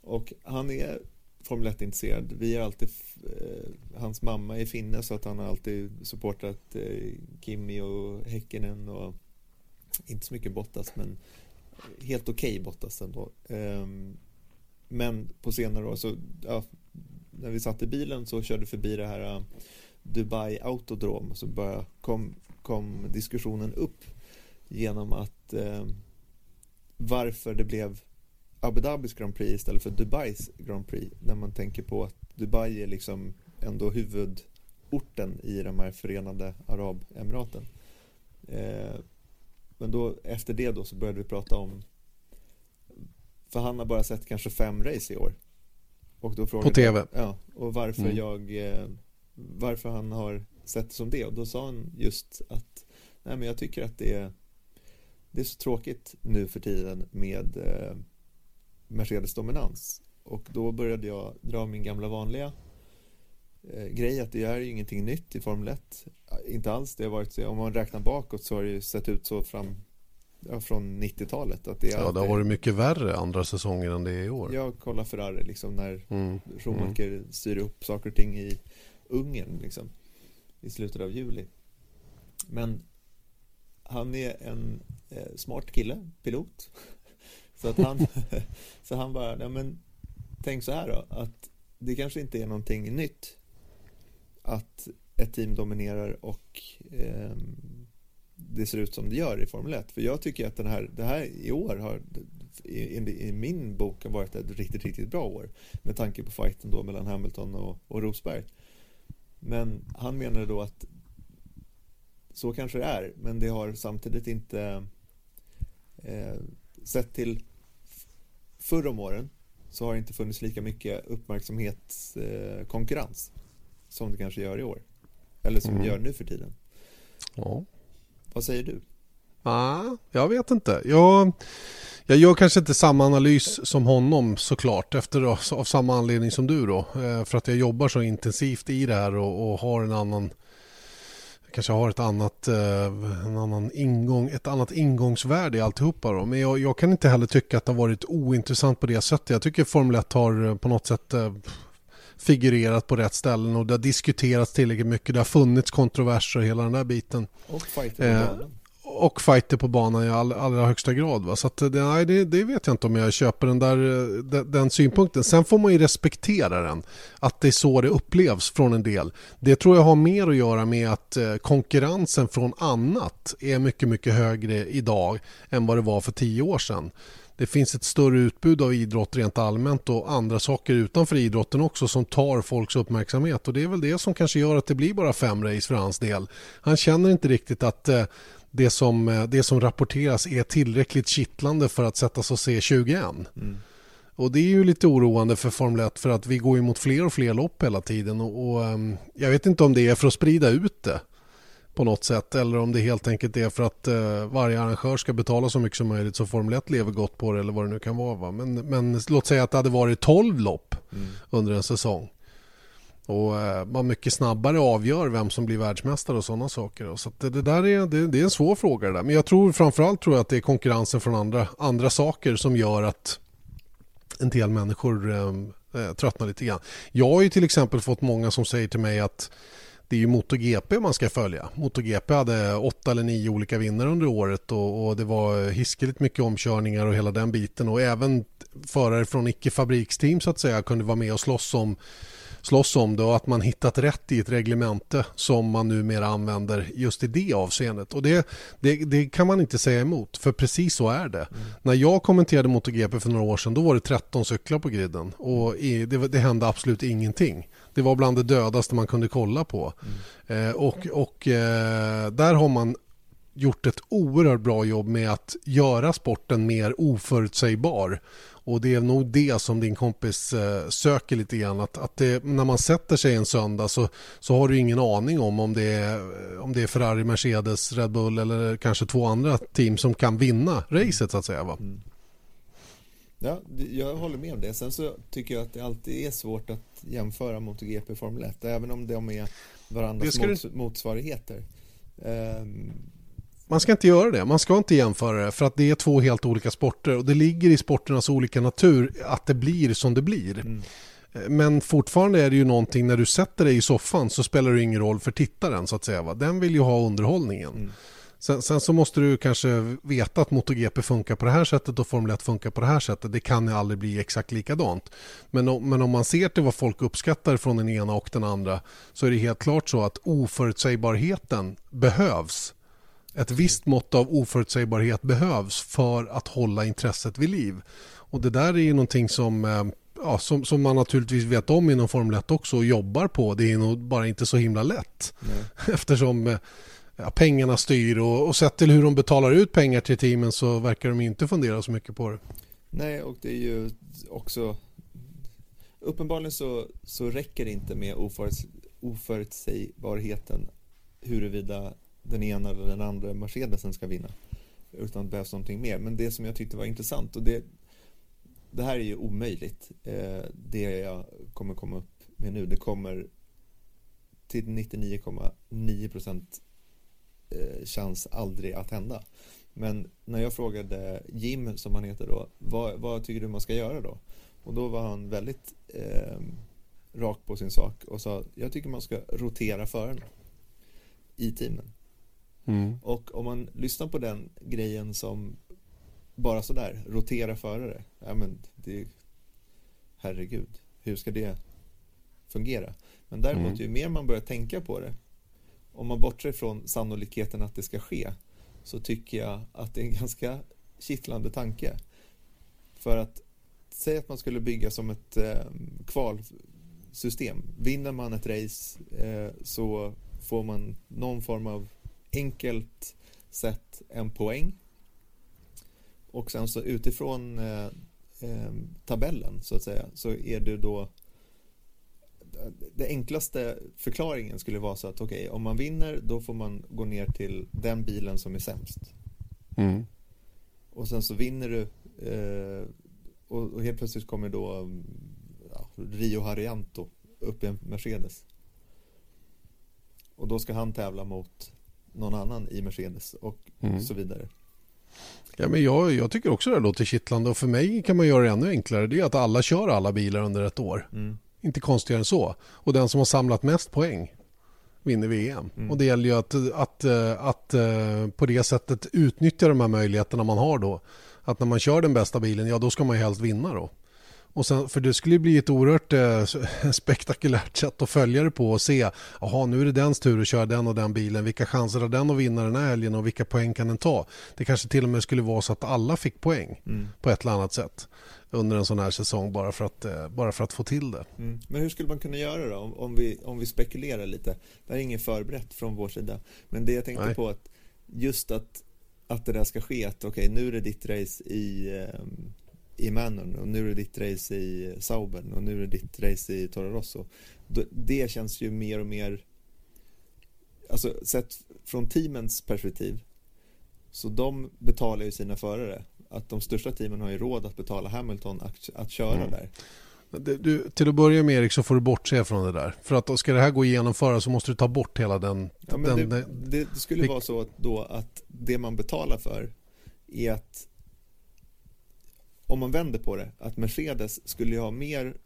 Och han är Formel 1-intresserad. Vi är alltid, eh, hans mamma är finne så att han har alltid supportat eh, Kimi och Häckenen och inte så mycket Bottas men helt okej okay Bottas ändå. Eh, men på senare år så, ja, när vi satt i bilen så körde förbi det här eh, Dubai Autodrom så började, kom, kom diskussionen upp genom att eh, varför det blev Abu Dhabis Grand Prix istället för Dubais Grand Prix när man tänker på att Dubai är liksom ändå huvudorten i de här förenade Arabemiraten. Eh, men då efter det då så började vi prata om för han har bara sett kanske fem race i år. Och då frågade På TV? Jag, ja, och varför mm. jag eh, varför han har sett det som det och då sa han just att nej men jag tycker att det är det är så tråkigt nu för tiden med eh, Mercedes dominans. Och då började jag dra min gamla vanliga eh, grej att det är ju ingenting nytt i Formel 1. Inte alls, det har varit så, om man räknar bakåt så har det ju sett ut så fram ja, från 90-talet. Att det ja, det har varit mycket värre andra säsonger än det är i år. Jag kollar Ferrari liksom när mm. Schumacher mm. styr upp saker och ting i Ungern liksom i slutet av juli. Men han är en eh, smart kille, pilot. Så att han, <laughs> så han bara, ja men tänk så här då, att det kanske inte är någonting nytt att ett team dominerar och eh, det ser ut som det gör i Formel 1. För jag tycker att den här, det här i år har i, i, min bok har varit ett riktigt, riktigt bra år med tanke på fighten då mellan Hamilton och, och Rosberg. Men han menade då att så kanske det är, men det har samtidigt inte eh, sett till förr om åren så har det inte funnits lika mycket uppmärksamhetskonkurrens eh, som det kanske gör i år. Eller som mm. det gör nu för tiden. Ja. Vad säger du? Ah, jag vet inte. Jag, jag gör kanske inte samma analys som honom såklart efter av samma anledning som du då. Eh, för att jag jobbar så intensivt i det här och, och har en annan kanske har ett annat, eh, en annan ingång, ett annat ingångsvärde i alltihopa. Då. Men jag, jag kan inte heller tycka att det har varit ointressant på det sättet. Jag tycker Formel 1 har eh, på något sätt eh, figurerat på rätt ställen och det har diskuterats tillräckligt mycket. Det har funnits kontroverser och hela den där biten. Och fighter på och fighter på banan i all, allra högsta grad. Va? Så att, det, nej, det, det, vet jag inte om jag köper den, där, eh, den, den, synpunkten. Sen får man ju respektera den. Att det är så det upplevs från en del. Det tror jag har mer att göra med att eh, konkurrensen från annat är mycket, mycket högre idag än vad det var för tio år sedan. det finns ett större utbud av idrott rent allmänt och andra saker utanför idrotten också som tar folks uppmärksamhet och det är väl det som kanske gör att det blir bara fem race för hans del. Han känner inte riktigt att eh, det som, eh, det som rapporteras är tillräckligt kittlande för att sätta sig och se 21. Mm. Och det är ju lite oroande för Formel 1 för att vi går mot fler och fler lopp hela tiden och, och um, jag vet inte om det är för att sprida ut det på något sätt eller om det helt enkelt är för att uh, varje arrangör ska betala så mycket som möjligt så Formel 1 lever gott på det eller vad det nu kan vara. Va? Men, men låt säga att det hade varit 12 lopp mm. under en säsong och eh, man mycket snabbare avgör vem som blir världsmästare och sådana saker. Så det, det, där är, det, det, är en svår fråga det där. Men jag tror framförallt tror jag att det är konkurrensen från andra, andra saker som gör att en del människor eh, eh, tröttnar lite grann. Jag har ju till exempel fått många som säger till mig att det är ju MotoGP man ska följa. MotoGP hade åtta eller nio olika vinnare under året och, och det var hiskeligt mycket omkörningar och hela den biten och även förare från icke-fabriksteam så att säga kunde vara med och slåss om slåss om det och att man hittat rätt i ett reglemente som man numera använder just i det avseendet. Och det, det, det kan man inte säga emot, för precis så är det. Mm. När jag kommenterade MotoGP för några år sedan, då var det 13 cyklar på griden och i, det, det hände absolut ingenting. Det var bland det dödaste man kunde kolla på. Mm. Eh, och och eh, där har man gjort ett oerhört bra jobb med att göra sporten mer oförutsägbar och det är nog det som din kompis eh, söker lite grann. Att, att det, när man sätter sig en söndag så, så har du ingen aning om om det, är, om det är Ferrari, Mercedes, Red Bull eller kanske två andra team som kan vinna racet så att säga. Va? Mm. Ja, jag håller med om det. Sen så tycker jag att det alltid är svårt att jämföra MotoGP och Formel 1, även om de är varandras mots du... motsvarigheter. Um, man ska inte göra det. Man ska inte jämföra det för att det är två helt olika sporter och det ligger i sporternas olika natur att det blir som det blir. Mm. Men fortfarande är det ju någonting när du sätter dig i soffan så spelar det ingen roll för tittaren så att säga. Va? Den vill ju ha underhållningen. Mm. Sen, sen, så måste du kanske veta att MotoGP funkar på det här sättet och Formel 1 funkar på det här sättet. Det kan ju aldrig bli exakt likadant. Men om, men om man ser till vad folk uppskattar från den ena och den andra så är det helt klart så att oförutsägbarheten behövs ett visst mått av oförutsägbarhet behövs för att hålla intresset vid liv. Och det där är ju någonting som, eh, ja, som, som man naturligtvis vet om inom Formel 1 också och jobbar på. Det är nog bara inte så himla lätt. Nej. <laughs> Eftersom eh, ja, pengarna styr och, och sett till hur de betalar ut pengar till teamen så verkar de inte fundera så mycket på det. Nej, och det är ju också uppenbarligen så, så räcker det inte med oföruts, oförutsägbarheten huruvida den ena eller den andra Mercedesen ska vinna. Utan det behövs någonting mer. Men det som jag tyckte var intressant och det, det här är ju omöjligt. Eh, det jag kommer komma upp med nu, det kommer till 99,9 procent eh, chans aldrig att hända. Men när jag frågade Jim, som han heter då, vad, vad tycker du man ska göra då? Och då var han väldigt eh, rak på sin sak och sa, jag tycker man ska rotera förarna i teamen. Mm. Och om man lyssnar på den grejen som bara sådär, rotera förare. Ja men det herregud, hur ska det fungera? Men däremot mm. ju mer man börjar tänka på det, om man bortser från sannolikheten att det ska ske, så tycker jag att det är en ganska kittlande tanke. För att säga att man skulle bygga som ett eh, kvalsystem. Vinner man ett race eh, så får man någon form av enkelt sett en poäng. Och sen så utifrån eh, eh, tabellen så att säga så är det då det enklaste förklaringen skulle vara så att okej, okay, om man vinner då får man gå ner till den bilen som är sämst. Mm. Och sen så vinner du eh, och, och, helt plötsligt kommer då ja, Rio Harianto upp i en Mercedes. Och då ska han tävla mot någon annan i Mercedes och mm. så vidare. Ja, men jag, jag tycker också det låter kittlande och för mig kan man göra det ännu enklare. Det är att alla kör alla bilar under ett år. Mm. Inte konstigare än så. Och den som har samlat mest poäng vinner VM. Mm. Och det gäller ju att, att, att, att, eh, på det sättet utnyttja de här möjligheterna man har då. Att när man kör den bästa bilen, ja då ska man ju helst vinna då. Och sen, för det skulle bli ett oerhört eh, <laughs> spektakulärt sätt att följa det på och se, jaha nu är det dens tur att köra den och den bilen, vilka chanser har den att vinna den här helgen och vilka poäng kan den ta? Det kanske till och med skulle vara så att alla fick poäng mm. på ett eller annat sätt under en sån här säsong bara för att, eh, bara för att få till det. Mm. Men hur skulle man kunna göra då om, om, vi, om vi spekulerar lite? Det är inget förberett från vår sida. Men det jag tänkte Nej. på att just att, att det där ska ske, att okej okay, nu är det ditt race i, um, i Manon och nu är det ditt race i Saubern och nu är det ditt race i Toro Rosso. Det känns ju mer och mer, alltså sett från teamens perspektiv, så de betalar ju sina förare att de största teamen har ju råd att betala Hamilton att, att köra mm. där. Du, till att börja med Erik så får du bortse från det där. För att ska det här gå att genomföra så måste du ta bort hela den... Ja, den, det, det, det, skulle vara så att då att det man betalar för är att om man vänder på det, att Mercedes skulle ha mer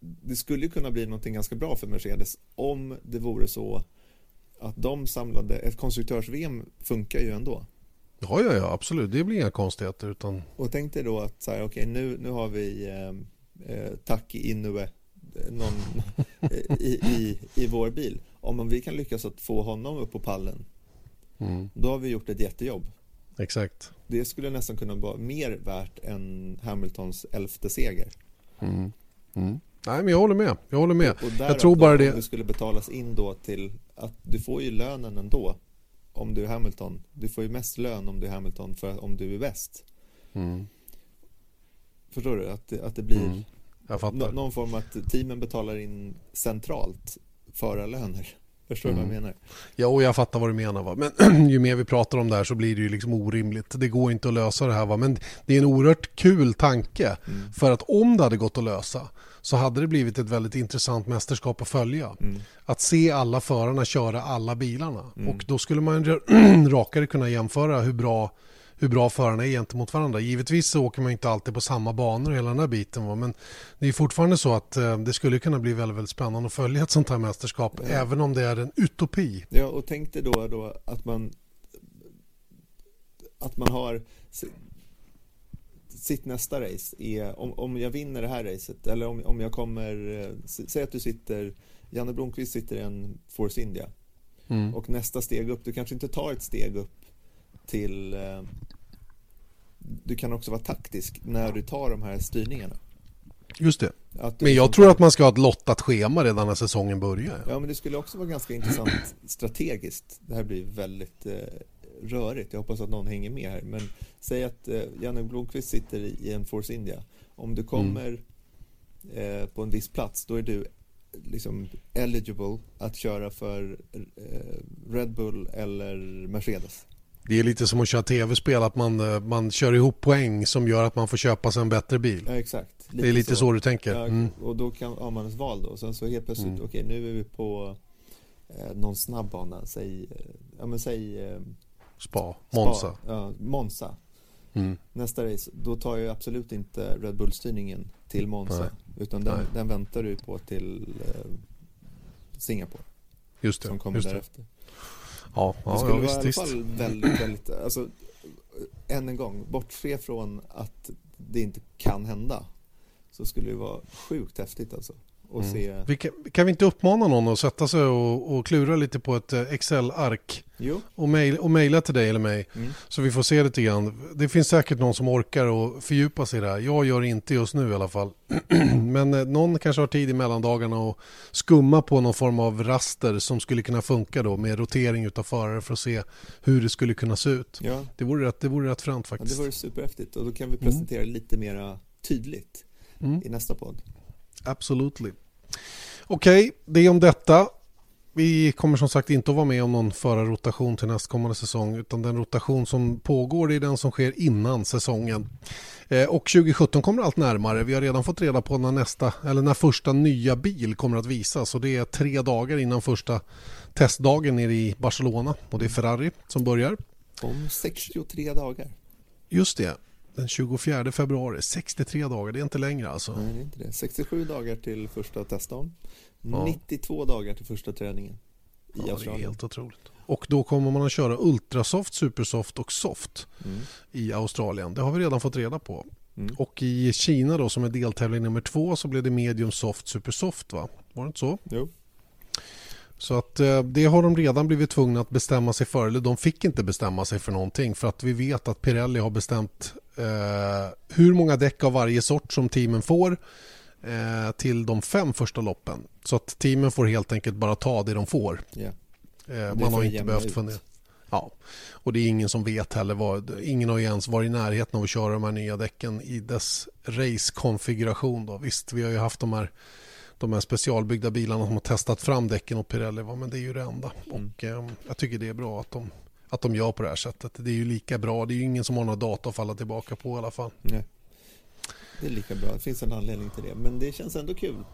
det skulle kunna bli någonting ganska bra för Mercedes om det vore så att de samlade, ett konstruktörs-VM funkar ju ändå. Ja, ja, ja, absolut. Det blir inga konstigheter. Utan... Och tänk dig då att så här, okay, nu, nu har vi eh, eh Taki Inoue eh, någon, <laughs> i, i, i vår bil. Om vi kan lyckas att få honom upp på pallen mm. då har vi gjort ett jättejobb. Exakt. Det skulle nästan kunna vara mer värt än Hamiltons elfte seger. Mm. Mm. Nej, men jag håller med. Jag håller med. Och, och jag tror bara det. det skulle betalas in då till att du får ju lönen ändå om du är Hamilton. Du får ju mest lön om du är Hamilton för om du är bäst. Mm. Förstår du? Att det, att det blir mm. någon form av att teamen betalar in centralt förarlöner. Förstår du mm. vad jag mm. menar? Ja, och jag fattar vad du menar. Va? Men <clears throat> ju mer vi pratar om det här så blir det ju liksom orimligt. Det går inte att lösa det här. Va? Men det är en oerhört kul tanke. Mm. För att om det hade gått att lösa så hade det blivit ett väldigt intressant mästerskap att följa. Mm. Att se alla förarna köra alla bilarna. Mm. Och då skulle man <clears throat> rakare kunna jämföra hur bra, hur bra förarna är gentemot varandra. Givetvis så åker man inte alltid på samma banor hela den här biten. Va? Men det är fortfarande så att eh, det skulle kunna bli väldigt, väldigt spännande att följa ett sånt här mästerskap. Ja. Även om det är en utopi. Ja, och tänk dig då, då att man att man har sitt nästa race är om, om jag vinner det här racet eller om, om jag kommer, eh, säg att du sitter, Janne Blomqvist sitter i en Force India mm. och nästa steg upp, du kanske inte tar ett steg upp till eh, du kan också vara taktisk när du tar de här styrningarna. Just det. Men jag tror att man ska ha ett lottat schema redan när säsongen börjar. Ja, men det skulle också vara ganska intressant <clears throat> strategiskt. Det här blir väldigt eh, rörigt. Jag hoppas att någon hänger med här. Men säg att eh, Janne Blomqvist sitter i en Force India. Om du kommer mm. eh, på en viss plats, då är du liksom eligible att köra för eh, Red Bull eller Mercedes. Det är lite som att köra tv-spel, att man, eh, man kör ihop poäng som gör att man får köpa sig en bättre bil. Ja, exakt. Lite det är lite så, så du tänker. Ja, mm. Och då kan, har man ett val då. Sen så helt plötsligt, mm. okej okay, nu är vi på eh, någon snabbbana, säg, eh, ja men säg eh, Spa, Monza. Spa, ja, Monza. Mm. Nästa race, då tar jag absolut inte Red Bull-styrningen till Monza. Nej. Utan den, den, väntar du på till eh, Singapore. Just det. Som kommer just därefter. Ja, ja, det skulle ja, vara visst, i alla fall väldigt, väldigt, alltså, än en gång, bortse från att det inte kan hända. Så skulle det vara sjukt häftigt alltså och mm. se... Vi kan, kan, vi inte uppmana någon att sätta sig och, och klura lite på ett eh, Excel-ark och, mail, och mejla till dig eller mig mm. så vi får se lite grann. Det finns säkert någon som orkar och fördjupa sig i det här. Jag gör inte just nu i alla fall. <clears throat> Men eh, någon kanske har tid i mellandagarna och skumma på någon form av raster som skulle kunna funka då med rotering utav förare för att se hur det skulle kunna se ut. Ja. Det, vore rätt, det vore rätt fränt faktiskt. Ja, det vore superhäftigt och då kan vi presentera mm. lite mera tydligt mm. i nästa podd. Absolutely. Okej, okay, det är om detta. Vi kommer som sagt inte att vara med om någon förarrotation till nästkommande säsong utan den rotation som pågår är den som sker innan säsongen. Eh, och 2017 kommer allt närmare. Vi har redan fått reda på när nästa eller när första nya bil kommer att visas och det är tre dagar innan första testdagen nere i Barcelona och det är Ferrari som börjar. Om 63 dagar. Just det den 24 februari. 63 dagar, det är inte längre alltså. Nej, det är inte det. 67 dagar till första testdagen. Ja. 92 dagar till första träningen. I ja, Australien. det är helt otroligt. Och då kommer man att köra Ultrasoft, Supersoft och Soft mm. i Australien. Det har vi redan fått reda på. Mm. Och i Kina då som är deltävling nummer två så blev det medium soft super soft va? Var det inte så? Jo. Så att eh, det har de redan blivit tvungna att bestämma sig för. Eller de fick inte bestämma sig för någonting. För att vi vet att Pirelli har bestämt eh, hur många däck av varje sort som teamen får eh, till de fem första loppen. Så att teamen får helt enkelt bara ta det de får. Yeah. Eh, man har inte behövt fundera. Ja, och det är ingen som vet heller. Vad, ingen har ens varit i närheten av att köra de här nya däcken i dess racekonfiguration. Visst, vi har ju haft de här de här specialbyggda bilarna som har testat fram däcken och Pirelli. Men det är ju det enda. Mm. Och, eh, jag tycker det är bra att de, att de gör på det här sättet. Det är ju lika bra. Det är ju ingen som har några data att falla tillbaka på i alla fall. Nej. Det är lika bra. Det finns en anledning till det. Men det känns ändå kul.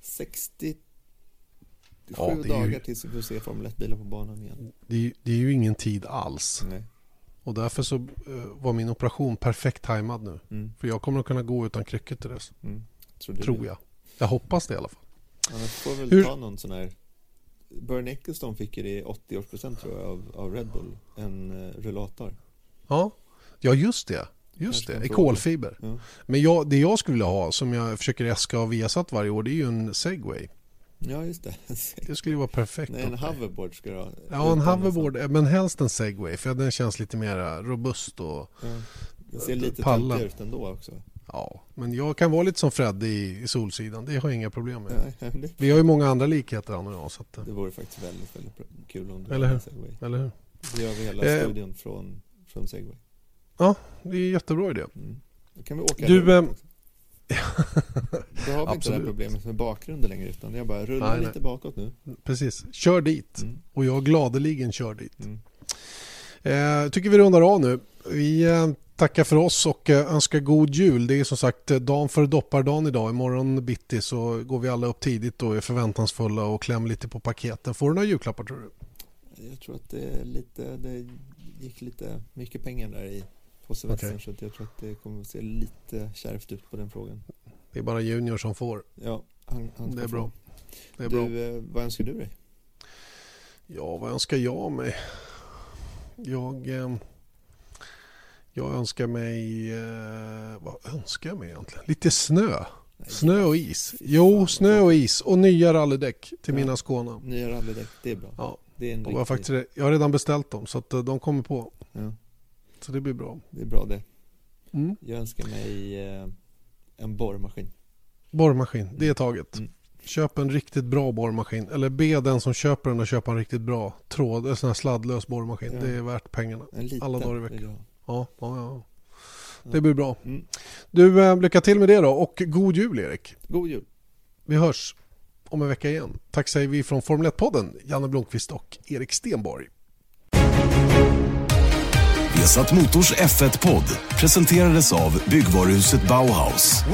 60 ja, dagar ju... tills vi får se Formel 1-bilar på banan igen. Det är, det är ju ingen tid alls. Nej. Och därför så uh, var min operation perfekt tajmad nu. Mm. För jag kommer att kunna gå utan kryckor till dess. Mm. Tror, Tror jag. Jag hoppas det i alla fall. Annars får väl Hur... ta någon sån här Bernie Ecclestone fick ju det i 80% tror jag av, av Red Bull En uh, rullator Ja, ja just det Just det, i kolfiber. Ja. Men jag, det jag skulle vilja ha, som jag försöker äska av Viasat varje år, det är ju en segway. Ja, just det. <laughs> det skulle ju vara perfekt. Nej, en hoverboard ska du ha. Ja, en hoverboard, men helst en segway, för den känns lite mer robust och ja. Den ser lite töntig ut ändå också. Ja, men jag kan vara lite som Fred i, i Solsidan. Det har jag inga problem med. Vi har ju många andra likheter han och jag. Så att, det vore faktiskt väldigt, väldigt kul om du Eller hur? Segway. Eller hur? Då gör vi hela eh, studion från, från Segway. Ja, det är en jättebra idé. Mm. Då kan vi åka du, eh, <laughs> Då har vi inte det här problemet med bakgrunden längre utan jag bara rullar nej, lite bakåt nu. Precis, kör dit. Mm. Och jag gladeligen kör dit. Mm. Eh, tycker vi rundar av nu. Vi tackar för oss och eh, önskar god jul. Det är som sagt eh, dagen för doppardagen idag. Imorgon bitti så går vi alla upp tidigt och är förväntansfulla och klämmer lite på paketen. Får du några julklappar tror du? Jag tror att det lite, det gick lite mycket pengar där i på semestern okay. så jag tror att det kommer att se lite kärvt ut på den frågan. Det är bara Junior som får. Ja, han, han det är bra. Det är du, bra. Eh, vad önskar du dig? Ja, vad önskar jag mig? Jag, eh, jag önskar mig... Eh, vad önskar jag mig egentligen? Lite snö. Snö och is. Jo, snö och is och nya rallydäck till mina Skåne. Nya rallydäck, det är bra. Ja. Det är en riktig... jag, faktiskt, jag har redan beställt dem så att de kommer på. Ja. Så det blir bra. Det är bra det. Mm. Jag önskar mig eh, en borrmaskin. Borrmaskin, det är taget. Mm. Köp en riktigt bra borrmaskin. Eller be den som köper den att köpa en riktigt bra tråd, en sån här sladdlös borrmaskin. Ja. Det är värt pengarna. Alla dagar i veckan. Ja, ja, ja. Det blir bra. Mm. Du, eh, lycka till med det då och god jul Erik. God jul. Vi hörs om en vecka igen. Tack säger vi från Formel 1-podden, Janne Blomqvist och Erik Stenborg. Vesat Motors F1-podd presenterades av byggvaruhuset Bauhaus.